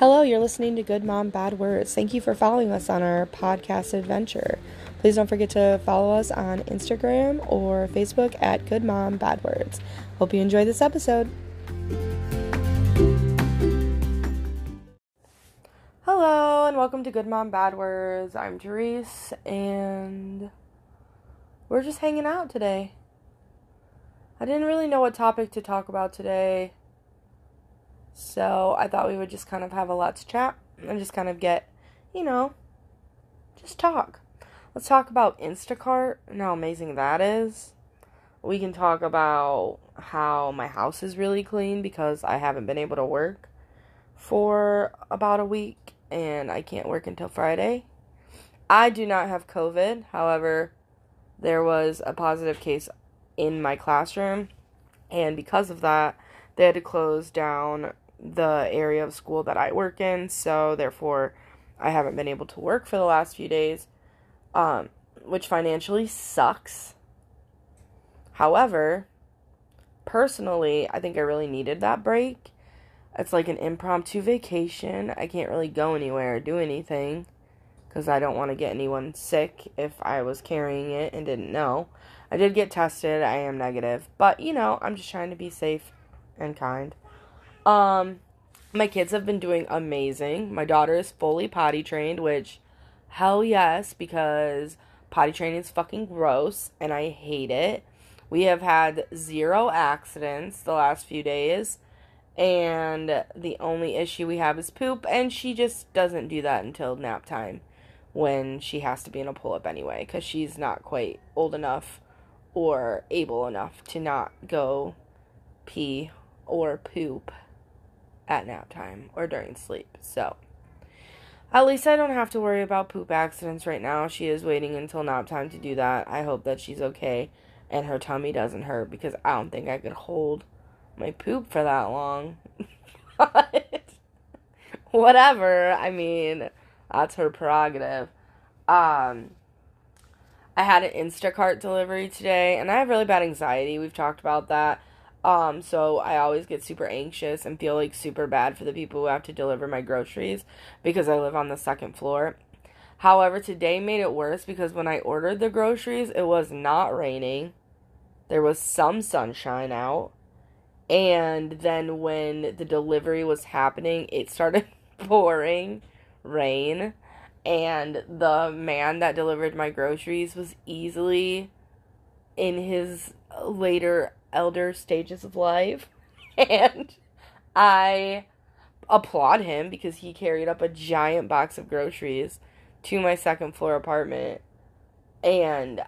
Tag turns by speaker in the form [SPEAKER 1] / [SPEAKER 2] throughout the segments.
[SPEAKER 1] Hello, you're listening to Good Mom Bad Words. Thank you for following us on our podcast adventure. Please don't forget to follow us on Instagram or Facebook at Good Mom Bad Words. Hope you enjoy this episode. Hello, and welcome to Good Mom Bad Words. I'm Therese, and we're just hanging out today. I didn't really know what topic to talk about today. So I thought we would just kind of have a lot to chat and just kind of get, you know, just talk. Let's talk about Instacart and how amazing that is. We can talk about how my house is really clean because I haven't been able to work for about a week and I can't work until Friday. I do not have COVID. However, there was a positive case in my classroom and because of that, they had to close down the area of school that I work in, so therefore I haven't been able to work for the last few days, um, which financially sucks. However, personally, I think I really needed that break. It's like an impromptu vacation. I can't really go anywhere or do anything because I don't want to get anyone sick if I was carrying it and didn't know. I did get tested. I am negative, but you know, I'm just trying to be safe and kind. Um, my kids have been doing amazing. My daughter is fully potty trained, which hell yes, because potty training is fucking gross and I hate it. We have had zero accidents the last few days, and the only issue we have is poop, and she just doesn't do that until nap time when she has to be in a pull up anyway, because she's not quite old enough or able enough to not go pee or poop at nap time or during sleep. So, at least I don't have to worry about poop accidents right now. She is waiting until nap time to do that. I hope that she's okay and her tummy doesn't hurt because I don't think I could hold my poop for that long. but whatever. I mean, that's her prerogative. Um I had an Instacart delivery today and I have really bad anxiety. We've talked about that. Um, so I always get super anxious and feel like super bad for the people who have to deliver my groceries because I live on the second floor. However, today made it worse because when I ordered the groceries, it was not raining. There was some sunshine out. And then when the delivery was happening, it started pouring rain. And the man that delivered my groceries was easily in his later elder stages of life. And I applaud him because he carried up a giant box of groceries to my second floor apartment. And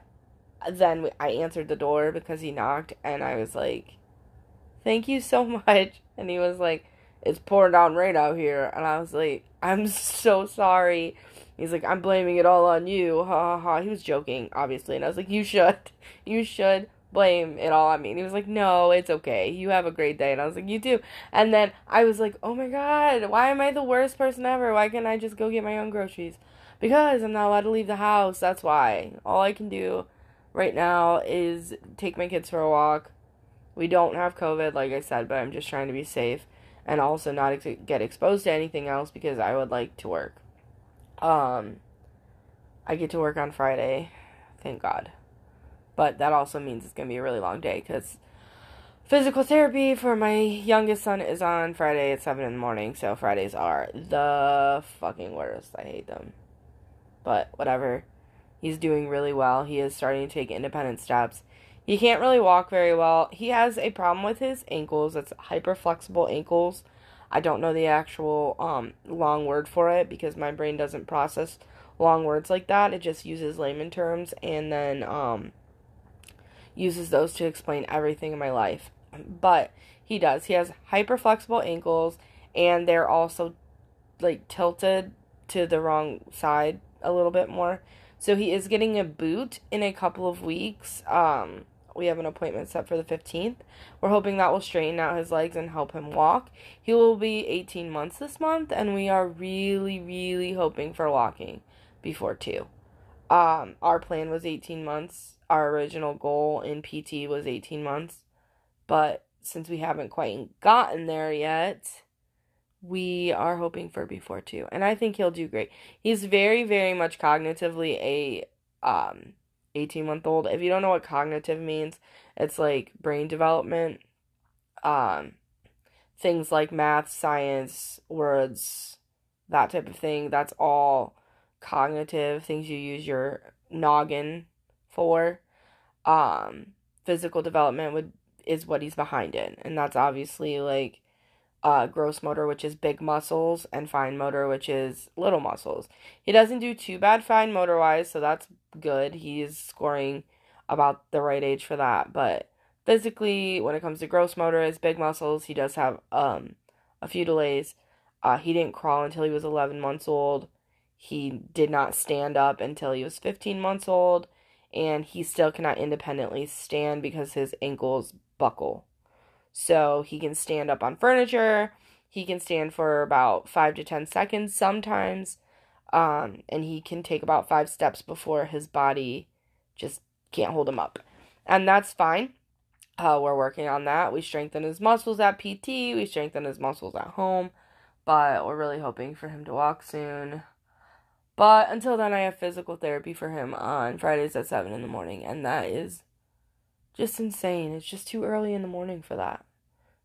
[SPEAKER 1] then I answered the door because he knocked, and I was like, Thank you so much. And he was like, It's pouring down rain out here. And I was like, I'm so sorry. He's like, I'm blaming it all on you. Ha ha ha. He was joking, obviously. And I was like, You should. You should blame it all on me. And he was like, No, it's okay. You have a great day. And I was like, You too. And then I was like, Oh my God, why am I the worst person ever? Why can't I just go get my own groceries? Because I'm not allowed to leave the house. That's why. All I can do right now is take my kids for a walk. We don't have COVID, like I said, but I'm just trying to be safe and also not ex- get exposed to anything else because I would like to work. Um, I get to work on Friday, thank God. But that also means it's going to be a really long day because physical therapy for my youngest son is on Friday at 7 in the morning. So Fridays are the fucking worst. I hate them. But whatever. He's doing really well. He is starting to take independent steps. He can't really walk very well. He has a problem with his ankles. It's hyperflexible ankles. I don't know the actual um, long word for it because my brain doesn't process long words like that. It just uses layman terms and then um, uses those to explain everything in my life. But he does. He has hyper flexible ankles and they're also like tilted to the wrong side a little bit more. So he is getting a boot in a couple of weeks. Um we have an appointment set for the 15th. We're hoping that will straighten out his legs and help him walk. He will be 18 months this month and we are really really hoping for walking before 2. Um our plan was 18 months our original goal in PT was 18 months, but since we haven't quite gotten there yet, we are hoping for before two, and I think he'll do great. He's very, very much cognitively a um 18 month old. If you don't know what cognitive means, it's like brain development. Um things like math, science, words, that type of thing. That's all cognitive things you use your noggin for. Um physical development would is what he's behind in. And that's obviously like uh, gross motor, which is big muscles, and fine motor, which is little muscles. He doesn't do too bad fine motor wise, so that's good. He's scoring about the right age for that. But physically, when it comes to gross motor, his big muscles, he does have um, a few delays. Uh, he didn't crawl until he was 11 months old. He did not stand up until he was 15 months old. And he still cannot independently stand because his ankles buckle. So he can stand up on furniture. He can stand for about five to 10 seconds sometimes. Um, and he can take about five steps before his body just can't hold him up. And that's fine. Uh, we're working on that. We strengthen his muscles at PT, we strengthen his muscles at home, but we're really hoping for him to walk soon. But until then, I have physical therapy for him on Fridays at 7 in the morning, and that is just insane. It's just too early in the morning for that.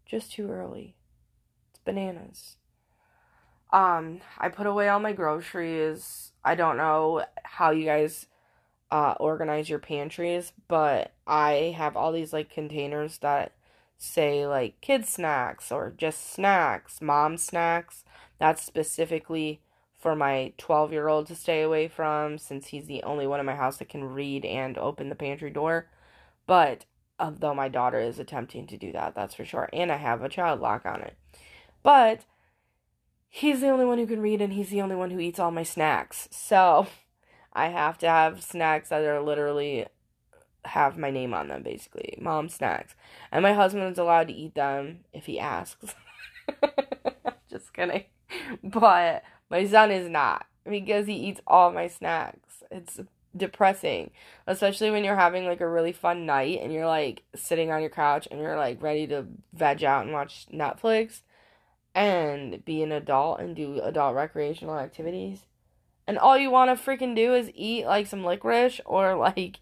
[SPEAKER 1] Just too early. It's bananas. Um, I put away all my groceries. I don't know how you guys uh organize your pantries, but I have all these like containers that say like kids snacks or just snacks, mom snacks. That's specifically for my 12 year old to stay away from since he's the only one in my house that can read and open the pantry door. But although my daughter is attempting to do that, that's for sure. And I have a child lock on it. But he's the only one who can read and he's the only one who eats all my snacks. So I have to have snacks that are literally have my name on them basically. Mom snacks. And my husband is allowed to eat them if he asks. Just kidding. But my son is not because he eats all my snacks. It's depressing, especially when you're having like a really fun night and you're like sitting on your couch and you're like ready to veg out and watch Netflix and be an adult and do adult recreational activities. And all you want to freaking do is eat like some licorice or like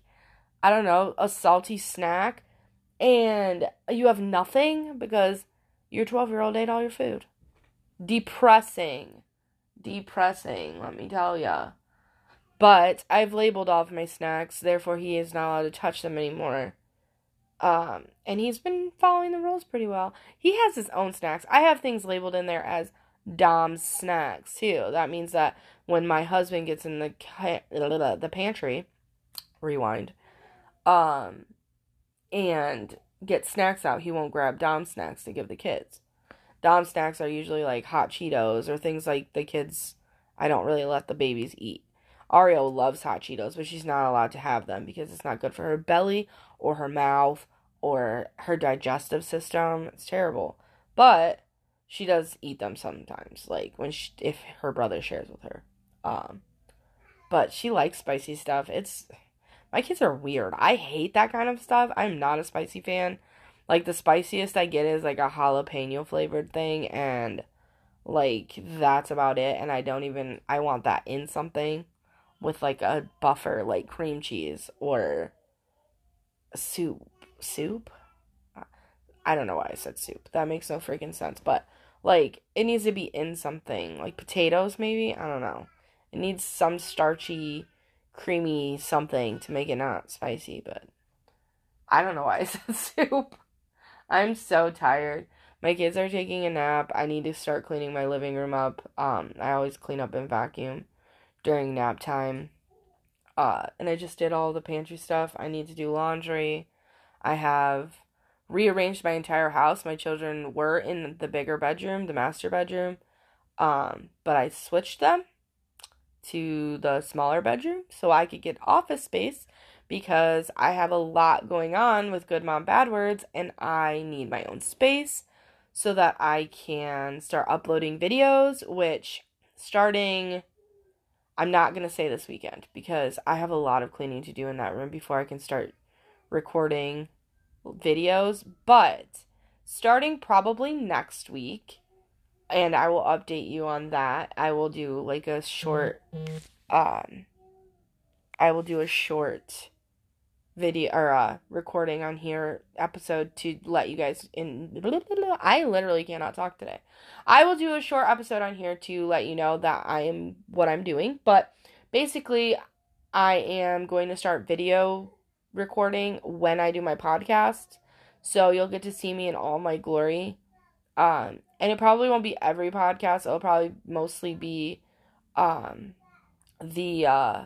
[SPEAKER 1] I don't know, a salty snack and you have nothing because your 12-year-old ate all your food. Depressing. Depressing, let me tell ya. But I've labeled all of my snacks, therefore he is not allowed to touch them anymore. Um, and he's been following the rules pretty well. He has his own snacks. I have things labeled in there as Dom's snacks too. That means that when my husband gets in the the pantry, rewind, um, and get snacks out, he won't grab Dom's snacks to give the kids. Dom snacks are usually like hot Cheetos or things like the kids. I don't really let the babies eat. Ario loves hot Cheetos, but she's not allowed to have them because it's not good for her belly or her mouth or her digestive system. It's terrible. But she does eat them sometimes, like when she, if her brother shares with her. Um, but she likes spicy stuff. It's my kids are weird. I hate that kind of stuff. I'm not a spicy fan. Like the spiciest I get is like a jalapeno flavored thing and like that's about it and I don't even I want that in something with like a buffer like cream cheese or soup. Soup? I don't know why I said soup. That makes no freaking sense. But like it needs to be in something. Like potatoes maybe? I don't know. It needs some starchy, creamy something to make it not spicy, but I don't know why I said soup. I'm so tired. My kids are taking a nap. I need to start cleaning my living room up. Um, I always clean up and vacuum during nap time. Uh, and I just did all the pantry stuff. I need to do laundry. I have rearranged my entire house. My children were in the bigger bedroom, the master bedroom. Um, but I switched them to the smaller bedroom so I could get office space because I have a lot going on with Good Mom Bad Words and I need my own space so that I can start uploading videos, which starting I'm not going to say this weekend because I have a lot of cleaning to do in that room before I can start recording videos. But starting probably next week, and I will update you on that. I will do like a short um I will do a short video or uh recording on here episode to let you guys in I literally cannot talk today. I will do a short episode on here to let you know that I am what I'm doing, but basically I am going to start video recording when I do my podcast. So you'll get to see me in all my glory. Um and it probably won't be every podcast. It'll probably mostly be um the uh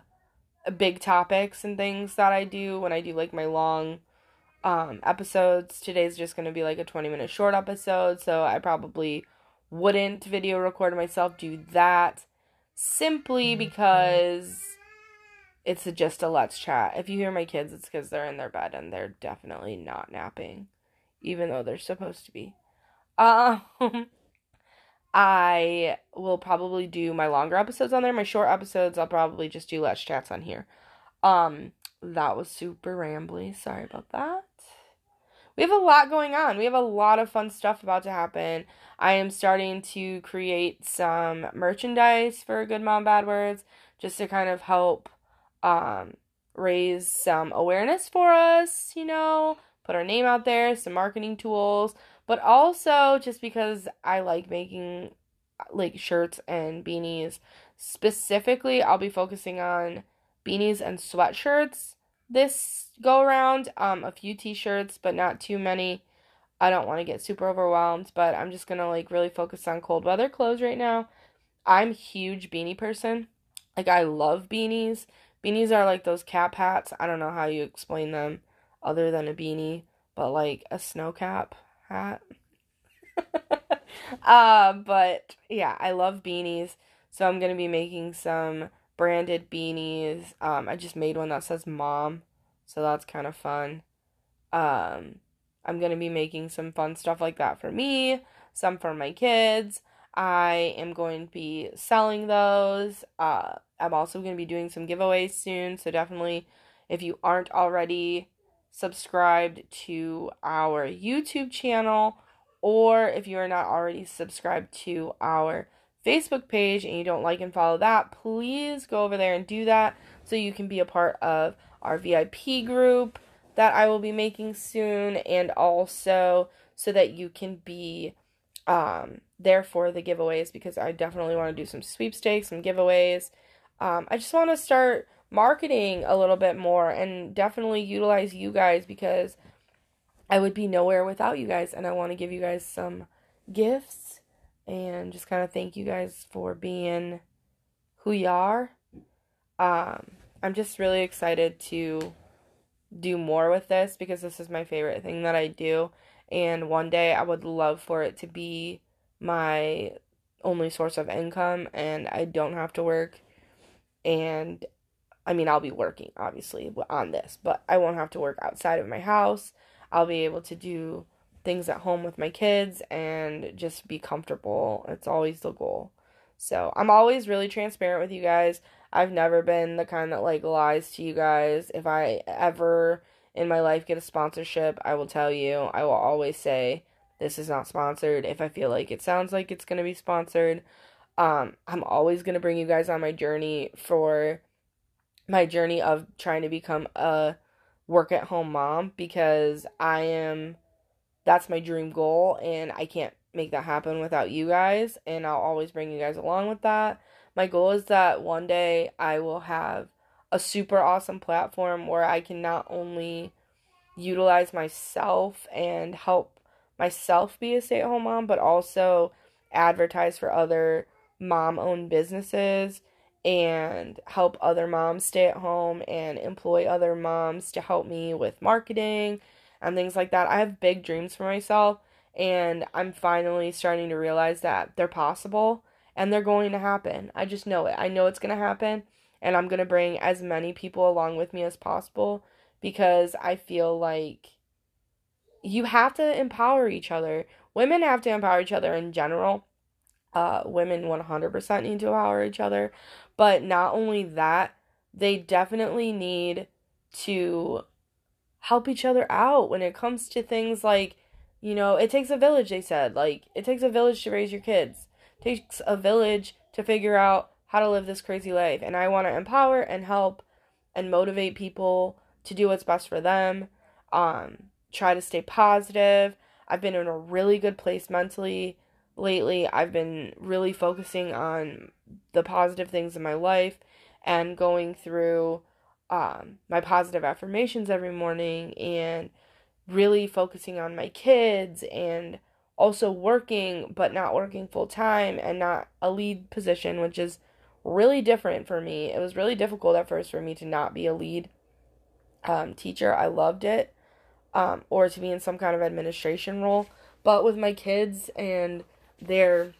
[SPEAKER 1] big topics and things that I do when I do like my long um episodes. Today's just going to be like a 20 minute short episode, so I probably wouldn't video record myself do that simply mm-hmm. because it's a, just a let's chat. If you hear my kids, it's because they're in their bed and they're definitely not napping, even though they're supposed to be. Um, I will probably do my longer episodes on there. My short episodes, I'll probably just do let's chats on here. Um, that was super rambly. Sorry about that. We have a lot going on. We have a lot of fun stuff about to happen. I am starting to create some merchandise for Good Mom Bad Words just to kind of help um, raise some awareness for us, you know, put our name out there, some marketing tools, but also just because I like making like shirts and beanies. Specifically, I'll be focusing on beanies and sweatshirts this go around. Um, a few t-shirts, but not too many. I don't want to get super overwhelmed, but I'm just gonna like really focus on cold weather clothes right now. I'm huge beanie person. Like I love beanies. Beanies are like those cap hats. I don't know how you explain them other than a beanie, but like a snow cap hat. uh, but yeah, I love beanies. So I'm gonna be making some branded beanies. Um, I just made one that says mom, so that's kind of fun. Um, I'm gonna be making some fun stuff like that for me, some for my kids. I am going to be selling those. Uh, I'm also going to be doing some giveaways soon, so definitely if you aren't already subscribed to our YouTube channel or if you are not already subscribed to our Facebook page and you don't like and follow that, please go over there and do that so you can be a part of our VIP group that I will be making soon and also so that you can be um, there for the giveaways because I definitely want to do some sweepstakes and giveaways. Um, I just want to start marketing a little bit more and definitely utilize you guys because I would be nowhere without you guys, and I want to give you guys some gifts and just kind of thank you guys for being who you are. Um, I'm just really excited to do more with this because this is my favorite thing that I do, and one day I would love for it to be my only source of income, and I don't have to work. And I mean, I'll be working obviously on this, but I won't have to work outside of my house I'll be able to do things at home with my kids and just be comfortable. It's always the goal. So I'm always really transparent with you guys. I've never been the kind that like lies to you guys. If I ever in my life get a sponsorship, I will tell you. I will always say this is not sponsored. If I feel like it sounds like it's gonna be sponsored, um, I'm always gonna bring you guys on my journey for my journey of trying to become a work at home mom because I am that's my dream goal and I can't make that happen without you guys and I'll always bring you guys along with that. My goal is that one day I will have a super awesome platform where I can not only utilize myself and help myself be a stay-at-home mom but also advertise for other mom-owned businesses and help other moms stay at home and employ other moms to help me with marketing and things like that. I have big dreams for myself and I'm finally starting to realize that they're possible and they're going to happen. I just know it. I know it's going to happen and I'm going to bring as many people along with me as possible because I feel like you have to empower each other. Women have to empower each other in general. Uh, women 100% need to empower each other, but not only that, they definitely need to help each other out when it comes to things like, you know, it takes a village, they said. Like, it takes a village to raise your kids. takes a village to figure out how to live this crazy life. And I want to empower and help and motivate people to do what's best for them. Um, try to stay positive. I've been in a really good place mentally lately. I've been really focusing on the positive things in my life and going through um, my positive affirmations every morning and really focusing on my kids and also working but not working full time and not a lead position which is really different for me it was really difficult at first for me to not be a lead um, teacher i loved it um, or to be in some kind of administration role but with my kids and their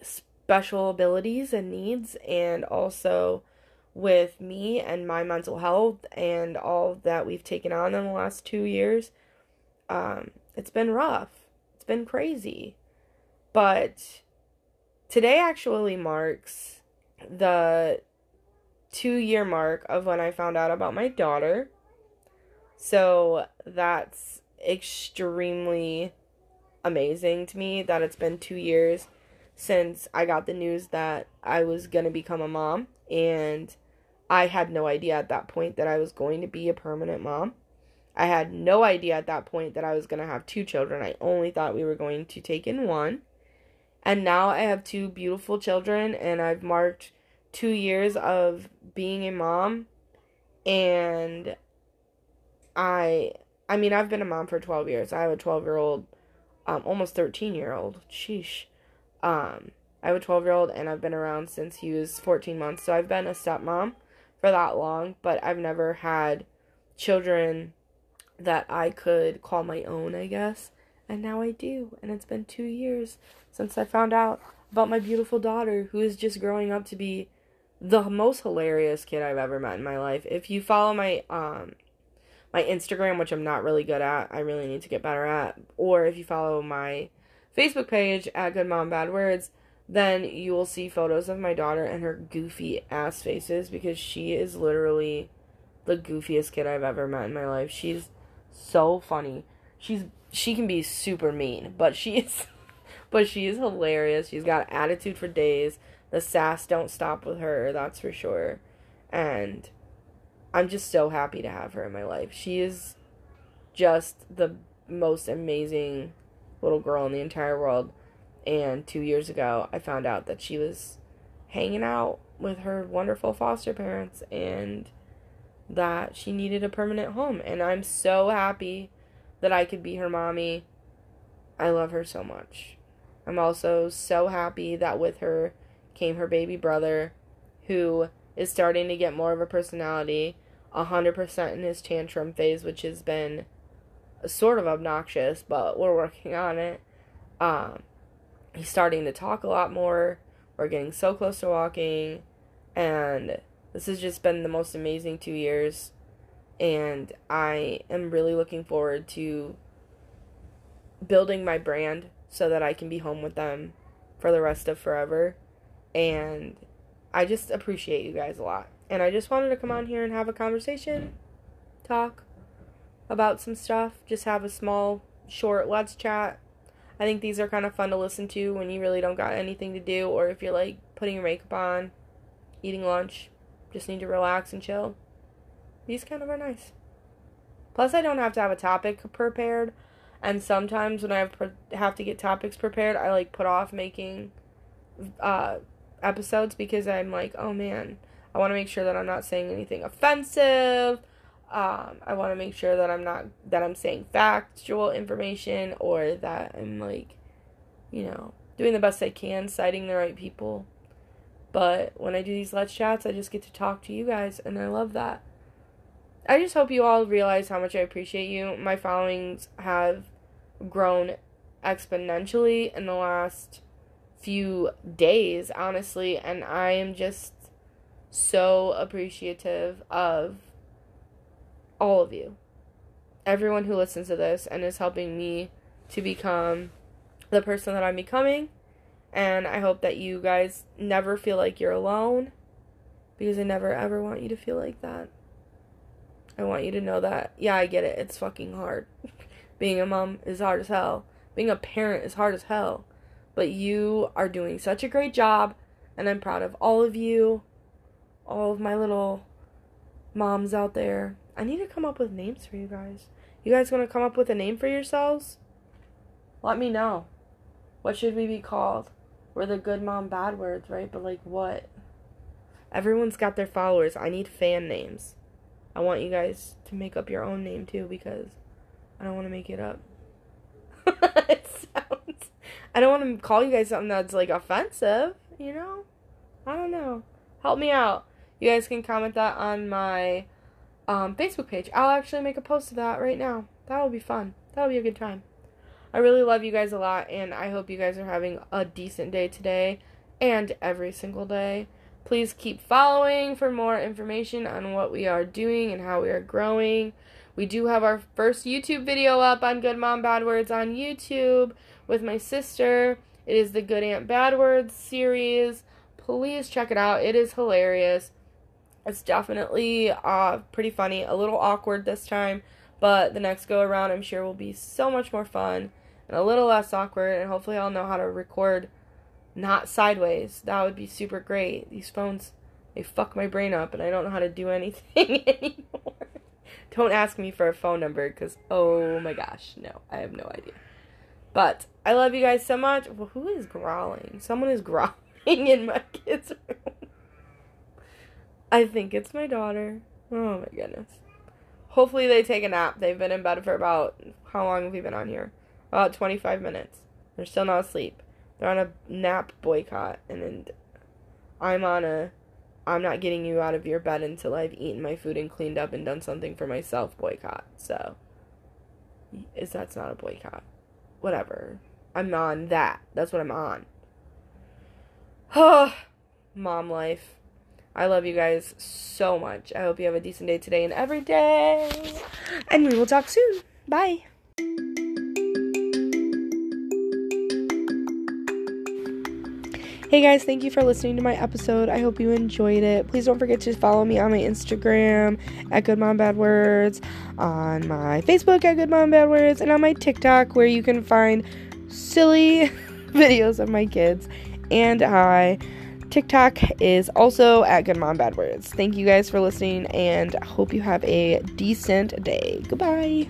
[SPEAKER 1] special abilities and needs and also with me and my mental health and all that we've taken on in the last two years, um, it's been rough. It's been crazy. But today actually marks the two year mark of when I found out about my daughter. So that's extremely amazing to me that it's been two years since I got the news that I was going to become a mom. And I had no idea at that point that I was going to be a permanent mom. I had no idea at that point that I was going to have two children. I only thought we were going to take in one. And now I have two beautiful children, and I've marked two years of being a mom. And I, I mean, I've been a mom for 12 years. I have a 12 year old, um, almost 13 year old. Sheesh. Um, I have a 12 year old, and I've been around since he was 14 months. So I've been a stepmom for that long, but I've never had children that I could call my own, I guess. And now I do. And it's been two years since I found out about my beautiful daughter, who is just growing up to be the most hilarious kid I've ever met in my life. If you follow my um my Instagram, which I'm not really good at, I really need to get better at, or if you follow my Facebook page at Good Mom Bad Words, then you will see photos of my daughter and her goofy ass faces because she is literally the goofiest kid I've ever met in my life. She's so funny. She's she can be super mean, but she is but she is hilarious. She's got attitude for days. The sass don't stop with her, that's for sure. And I'm just so happy to have her in my life. She is just the most amazing little girl in the entire world. And two years ago, I found out that she was hanging out with her wonderful foster parents and that she needed a permanent home. And I'm so happy that I could be her mommy. I love her so much. I'm also so happy that with her came her baby brother, who is starting to get more of a personality, 100% in his tantrum phase, which has been sort of obnoxious, but we're working on it. Um, he's starting to talk a lot more. We're getting so close to walking, and this has just been the most amazing two years. And I am really looking forward to building my brand so that I can be home with them for the rest of forever. And I just appreciate you guys a lot. And I just wanted to come on here and have a conversation, talk about some stuff, just have a small, short let's chat I think these are kind of fun to listen to when you really don't got anything to do or if you're like putting your makeup on, eating lunch, just need to relax and chill. These kind of are nice. Plus, I don't have to have a topic prepared, and sometimes when I have, have to get topics prepared, I like put off making uh, episodes because I'm like, oh man, I want to make sure that I'm not saying anything offensive um, I want to make sure that I'm not that I'm saying factual information or that I'm like, you know, doing the best I can, citing the right people. But when I do these let's chats, I just get to talk to you guys, and I love that. I just hope you all realize how much I appreciate you. My followings have grown exponentially in the last few days, honestly, and I am just so appreciative of all of you, everyone who listens to this and is helping me to become the person that I'm becoming. And I hope that you guys never feel like you're alone because I never ever want you to feel like that. I want you to know that, yeah, I get it. It's fucking hard. Being a mom is hard as hell. Being a parent is hard as hell. but you are doing such a great job, and I'm proud of all of you, all of my little moms out there. I need to come up with names for you guys. You guys to come up with a name for yourselves? Let me know. What should we be called? We're the good mom bad words, right? But like what? Everyone's got their followers. I need fan names. I want you guys to make up your own name too because I don't want to make it up. it sounds. I don't want to call you guys something that's like offensive, you know? I don't know. Help me out. You guys can comment that on my um, Facebook page. I'll actually make a post of that right now. That'll be fun. That'll be a good time. I really love you guys a lot, and I hope you guys are having a decent day today and every single day. Please keep following for more information on what we are doing and how we are growing. We do have our first YouTube video up on Good Mom Bad Words on YouTube with my sister. It is the Good Aunt Bad Words series. Please check it out. It is hilarious. It's definitely uh, pretty funny, a little awkward this time, but the next go around I'm sure will be so much more fun and a little less awkward, and hopefully I'll know how to record not sideways. That would be super great. These phones, they fuck my brain up, and I don't know how to do anything anymore. don't ask me for a phone number, because, oh my gosh, no, I have no idea. But I love you guys so much. Well, who is growling? Someone is growling in my kids' room. I think it's my daughter. Oh my goodness. Hopefully they take a nap. They've been in bed for about how long have we been on here? About 25 minutes. They're still not asleep. They're on a nap boycott and then I'm on a I'm not getting you out of your bed until I've eaten my food and cleaned up and done something for myself boycott. So is that's not a boycott. Whatever. I'm on that. That's what I'm on. Ugh Mom life. I love you guys so much. I hope you have a decent day today and every day. And we will talk soon. Bye. Hey guys, thank you for listening to my episode. I hope you enjoyed it. Please don't forget to follow me on my Instagram at Good Mom Bad Words, on my Facebook at Good Mom Bad Words, and on my TikTok where you can find silly videos of my kids. And I TikTok is also at Good Mom Bad Words. Thank you guys for listening and hope you have a decent day. Goodbye.